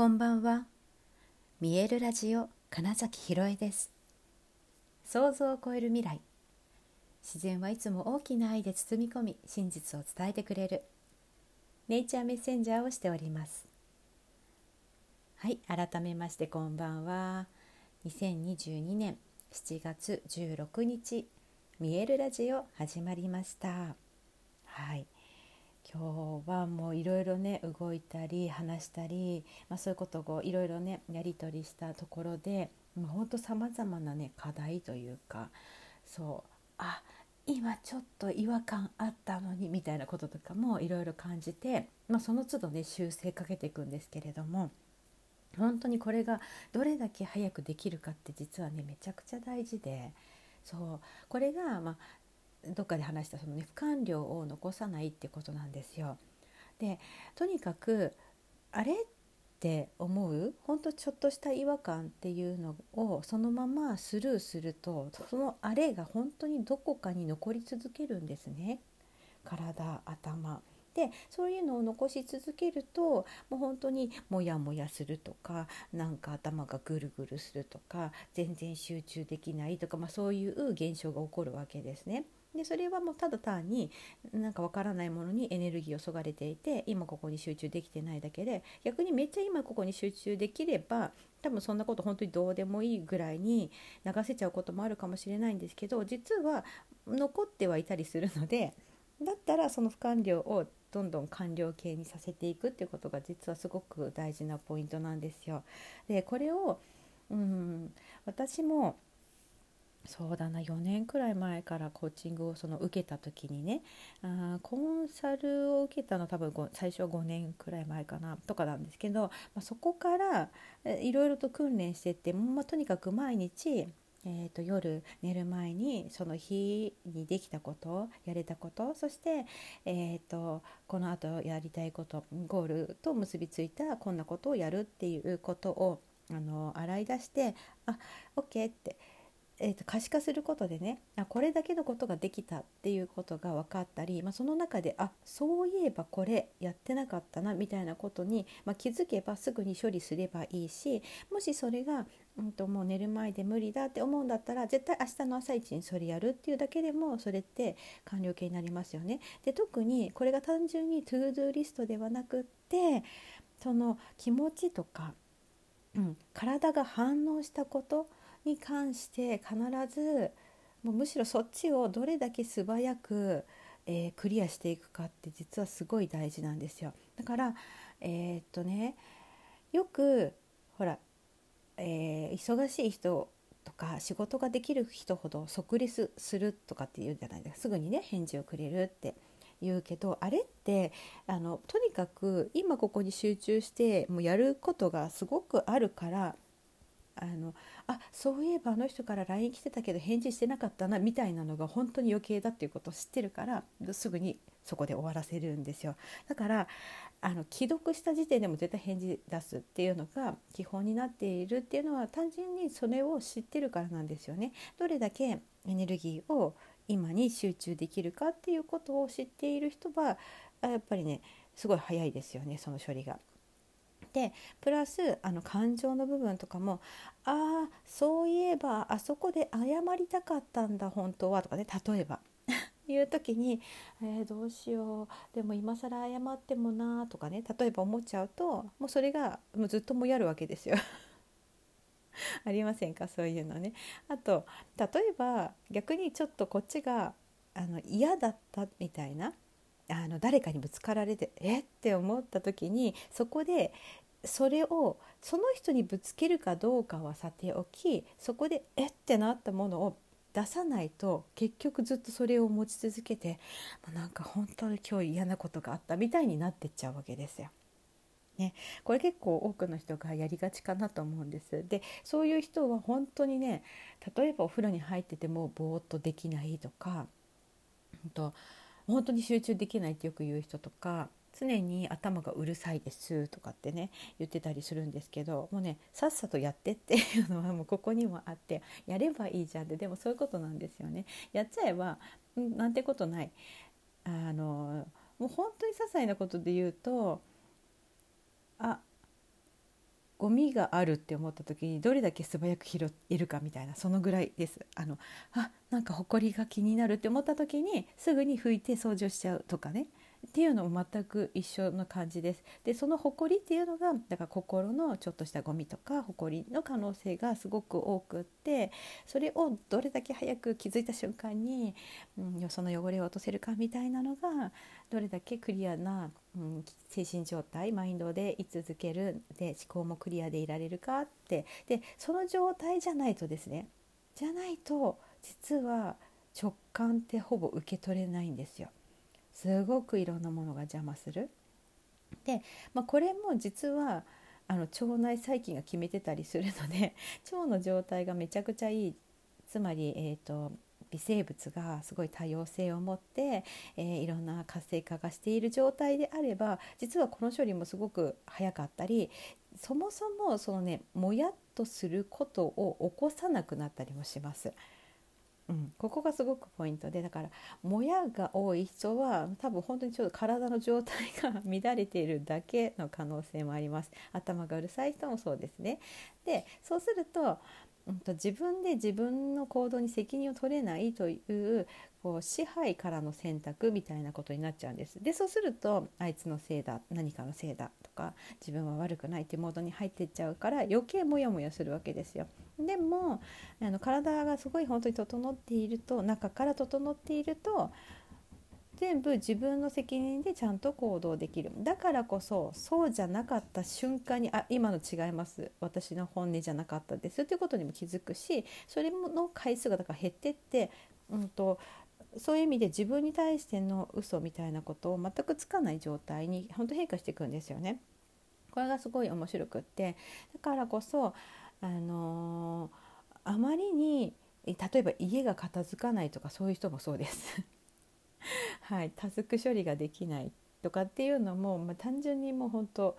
こんばんは。見えるラジオ金崎ひろえです。想像を超える未来。自然はいつも大きな愛で包み込み、真実を伝えてくれる。ネイチャーメッセンジャーをしております。はい、改めましてこんばんは。2022年7月16日、見えるラジオ始まりました。はい。今日はもういろいろね動いたり話したり、まあ、そういうことをいろいろねやり取りしたところでほんとさまざまなね課題というかそうあ今ちょっと違和感あったのにみたいなこととかもいろいろ感じて、まあ、その都度ね修正かけていくんですけれども本当にこれがどれだけ早くできるかって実はねめちゃくちゃ大事でそうこれが、まあ、どっかで話したそのね不完了を残さないってことなんですよ。でとにかくあれって思うほんとちょっとした違和感っていうのをそのままスルーするとそのあれが本当にどこかに残り続けるんですね体頭。でそういうのを残し続けるともう本当にモヤモヤするとかなんか頭がぐるぐるするとか全然集中できないとか、まあ、そういう現象が起こるわけですね。でそれはもうただ単になんかわからないものにエネルギーをそがれていて今ここに集中できてないだけで逆にめっちゃ今ここに集中できれば多分そんなこと本当にどうでもいいぐらいに流せちゃうこともあるかもしれないんですけど実は残ってはいたりするのでだったらその不完了をどんどん完了形にさせていくっていうことが実はすごく大事なポイントなんですよ。でこれをうん私もそうだな4年くらい前からコーチングをその受けた時にねあコンサルを受けたの多分最初は5年くらい前かなとかなんですけど、まあ、そこからいろいろと訓練してって、まあ、とにかく毎日えーと、夜寝る前にその日にできたことやれたことそして、えーと、このあとやりたいことゴールと結びついたこんなことをやるっていうことをあの洗い出してあ OK ってえーと、可視化することでねあこれだけのことができたっていうことが分かったり、まあ、その中であそういえばこれやってなかったなみたいなことに、まあ、気づけばすぐに処理すればいいしもしそれが、うんと、もう寝る前で無理だって思うんだったら絶対明日の朝一にそれやるっていうだけでもそれって完了形になりますよね。で特にこれが単純に ToDo リストではなくってその気持ちとか、うん、体が反応したことに関して必ずもうむしろそっちをどれだけ素早く、えー、クリアしていくかって実はすごい大事なんですよ。だからえー、っとねよくほら、えー、忙しい人とか仕事ができる人ほど即レスするとかって言うじゃないですかすぐにね返事をくれるって言うけどあれってあのとにかく今ここに集中してもうやることがすごくあるからあのそういえばあの人から LINE 来てたけど返事してなかったなみたいなのが本当に余計だっていうことを知ってるからすぐにそこで終わらせるんですよだからあの既読した時点でも絶対返事出すっていうのが基本になっているっていうのは単純にそれを知ってるからなんですよね。どれだけエネルギーを今に集中できるかっていうことを知っている人はやっぱりねすごい早いですよねその処理が。でプラスあの感情の部分とかもああそういえばあそこで謝りたかったんだ本当はとかね例えば いう時に、えー、どうしようでも今更謝ってもなとかね例えば思っちゃうともうそれがもうずっともやるわけですよ。ありませんか？そういうのね。あと例えば逆にちょっとこっちがあの嫌だったみたいなあの誰かにぶつかられてえ？って思った時にそこでそれをその人にぶつけるかどうかはさておきそこでえ？ってなったものを出さないと結局ずっとそれを持ち続けてなんか本当に今日嫌なことがあったみたいになってっちゃうわけですよ。ね、これ結構多くの人がやりがちかなと思うんです。でそういう人は本当にね例えばお風呂に入っててもぼーっとできないとか、本当本当に集中できないってよく言う人とか常に頭がうるさいですとかってね言ってたりするんですけどもうねさっさとやってっていうのは もうここにもあってやればいいじゃんってでもそういうことなんですよね。やっちゃえばなんてことないあのもう本当に些細なことで言うとあゴミがあるって思った時にどれだけ素早く拾えるかみたいなそのぐらいです。あのあなんか埃が気になるって思った時にすぐに拭いて掃除をしちゃうとかねっていうのも全く一緒の感じです。でその誇りっていうのがだから心のちょっとしたゴミとか誇りの可能性がすごく多くってそれをどれだけ早く気づいた瞬間に、うん、その汚れを落とせるかみたいなのがどれだけクリアな、うん、精神状態マインドで居続けるで思考もクリアでいられるかってでその状態じゃないとですねじゃないと実は直感ってほぼ受け取れないんですよ。すごくいろんなものが邪魔する。で、まあ、これも実はあの腸内細菌が決めてたりするので 腸の状態がめちゃくちゃいいつまり、えーと、微生物がすごい多様性を持って、えー、いろんな活性化がしている状態であれば実はこの処理もすごく早かったりそもそもそのねもやっとすることを起こさなくなったりもします。うん、ここがすごくポイントでだからもやが多い人は多分本当にちょっと体の状態が乱れているだけの可能性もあります。頭がうるさい人もそうですね。でそうするとうんと、自分で自分の行動に責任を取れないというこう支配からの選択みたいなことになっちゃうんです。でそうするとあいつのせいだ何かのせいだとか自分は悪くないっていうモードに入っていっちゃうから余計モヤモヤするわけですよ。でもあの体がすごい本当に整っていると中から整っていると全部自分の責任でちゃんと行動できる。だからこそそうじゃなかった瞬間にあ今の違います。私の本音じゃなかったです。っていうことにも気づくしそれの回数がだから減ってって、うんと、そういう意味で自分に対しての嘘みたいなことを全くつかない状態に本当変化していくんですよね。これがすごい面白くって。だからこそあのー、あまりに例えば家が片付かないとかそういう人もそうです。はい、タスク処理ができないとかっていうのも、まあ、単純にもう本当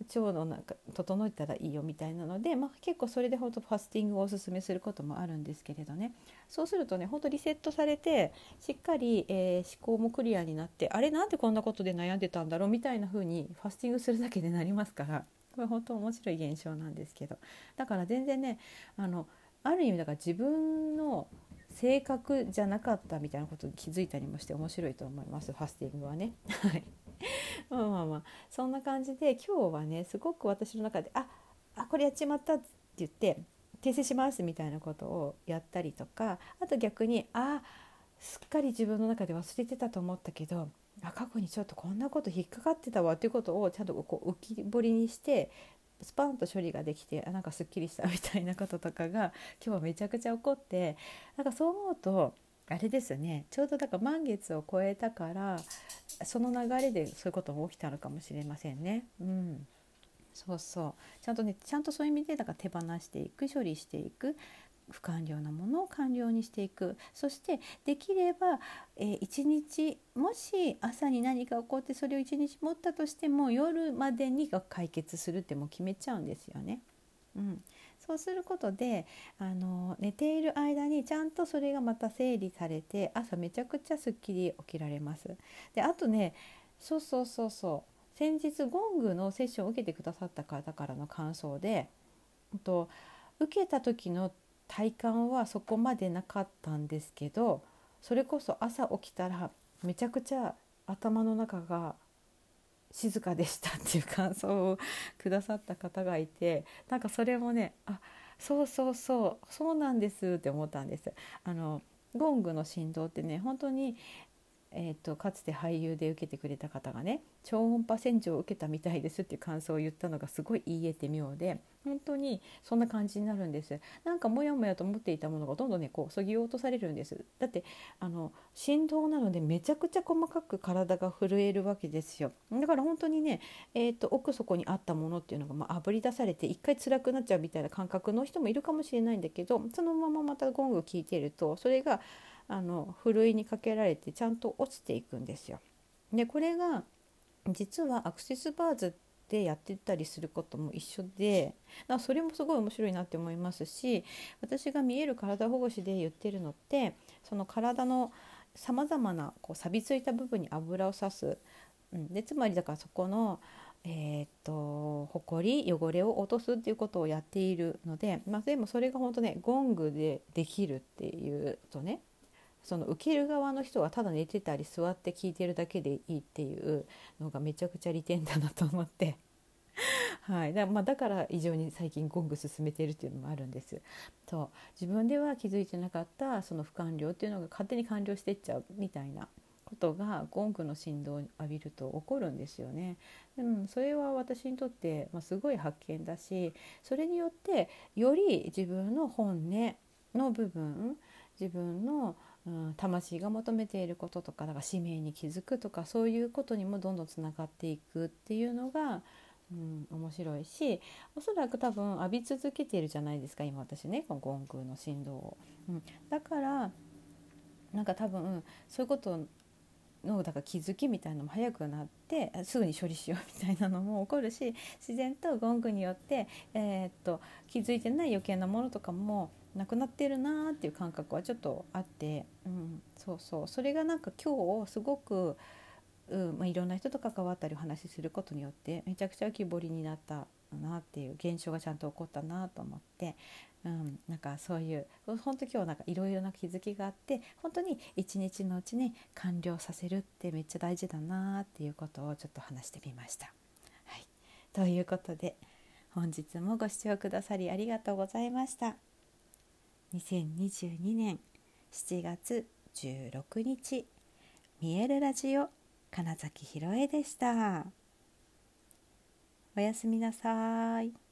腸の中整えたらいいよみたいなので、まあ、結構それで本当ファスティングをおすすめすることもあるんですけれどね。そうするとね本当リセットされてしっかり、えー、思考もクリアになってあれなんでこんなことで悩んでたんだろうみたいな風にファスティングするだけでなりますからこれ本当面白い現象なんですけど。だから全然ねあのある意味だから自分の性格じゃなかったみたいなことに気づいたりもして面白いと思います。ファスティングはね。まあまあまあ。そんな感じで今日はねすごく私の中で「ああこれやっちまった」って言って訂正しますみたいなことをやったりとかあと逆に「あすっかり自分の中で忘れてたと思ったけどあ過去にちょっとこんなこと引っかかってたわっていうことをちゃんとこう浮き彫りにしてスパンと処理ができてあなんかすっきりしたみたいなこととかが 今日はめちゃくちゃ起こってなんかそう思うとあれですね。ちょうどだから満月を超えたからその流れでそういうことも起きたのかもしれませんね。うん。そうそう。ちゃんとねちゃんとそういう意味でだから手放していく処理していく。不完了なものを完了にしていくそしてできれば、えー、1日もし朝に何か起こってそれを1日持ったとしても夜までにが解決するってもう決めちゃうんですよね。うん、そうすることであの寝ている間にちゃんとそれがまた整理されて朝めちゃくちゃすっきり起きられます。であとねそうそうそうそう先日ゴングのセッションを受けてくださった方からの感想でと受けた時の体感はそこまでなかったんですけどそれこそ朝起きたらめちゃくちゃ頭の中が静かでしたっていう感想をくださった方がいてなんかそれもねあそうそうそうそうなんですって思ったんです。あのゴングの振動ってね本当にえーと、かつて俳優で受けてくれた方がね超音波洗浄を受けたみたいですっていう感想を言ったのがすごい言い得て妙で本当にそんな感じになるんです。なんかモヤモヤと思っていたものがどんどんねこうそぎ落とされるんです。だってあの振動なのでめちゃくちゃ細かく体が震えるわけですよ。だから本当にね、えーと、奥底にあったものっていうのが、まあぶり出されて一回辛くなっちゃうみたいな感覚の人もいるかもしれないんだけどそのまままたゴング聞いてるとそれがあのふるいにかけられてちゃんと落ちていくんですよ。でこれが実はアクセスバーズでやってたりすることも一緒でだそれもすごい面白いなって思いますし私が見える体保護士で言ってるのってその体のさまざまなこう錆びついた部分に油をさす、うん、でつまりだからそこのえー、っと埃汚れを落とすっていうことをやっているので、まあ、でもそれが本当ねゴングでできるっていうとねその受ける側の人がただ寝てたり座って聞いてるだけでいいっていうのがめちゃくちゃ利点だなと思って。はい。だ,、まあ、だから異常に最近ゴング進めてるっていうのもあるんです。そう自分では気づいてなかったその不完了っていうのが勝手に完了してっちゃうみたいなことがゴングの振動を浴びると起こるんですよね。でもそれは私にとって、ま、すごい発見だしそれによってより自分の本音の部分自分の、うん、魂が求めていることとかだから使命に気づくとかそういうことにもどんどんつながっていくっていうのが、うん、面白いしおそらく多分浴び続けているじゃないですか今私ねこのゴングの振動を。うん、だからなんか多分そういうことのだから気づきみたいなのも早くなってすぐに処理しようみたいなのも起こるし自然とゴングによって、えー、っと気づいてない余計なものとかもなくなってるなーっていう感覚はちょっとあって、うん、そうそうそれがなんか今日すごく、うんまあ、いろんな人と関わったりお話しすることによってめちゃくちゃ浮き彫りになったなっていう現象がちゃんと起こったなと思って、うん、なんかそういう本当今日なんかいろいろな気づきがあって本当に一日のうちに完了させるってめっちゃ大事だなっていうことをちょっと話してみました。はい、ということで本日もご視聴くださりありがとうございました。2022年7月16日見えるラジオ金崎ひろえでした。おやすみなさい。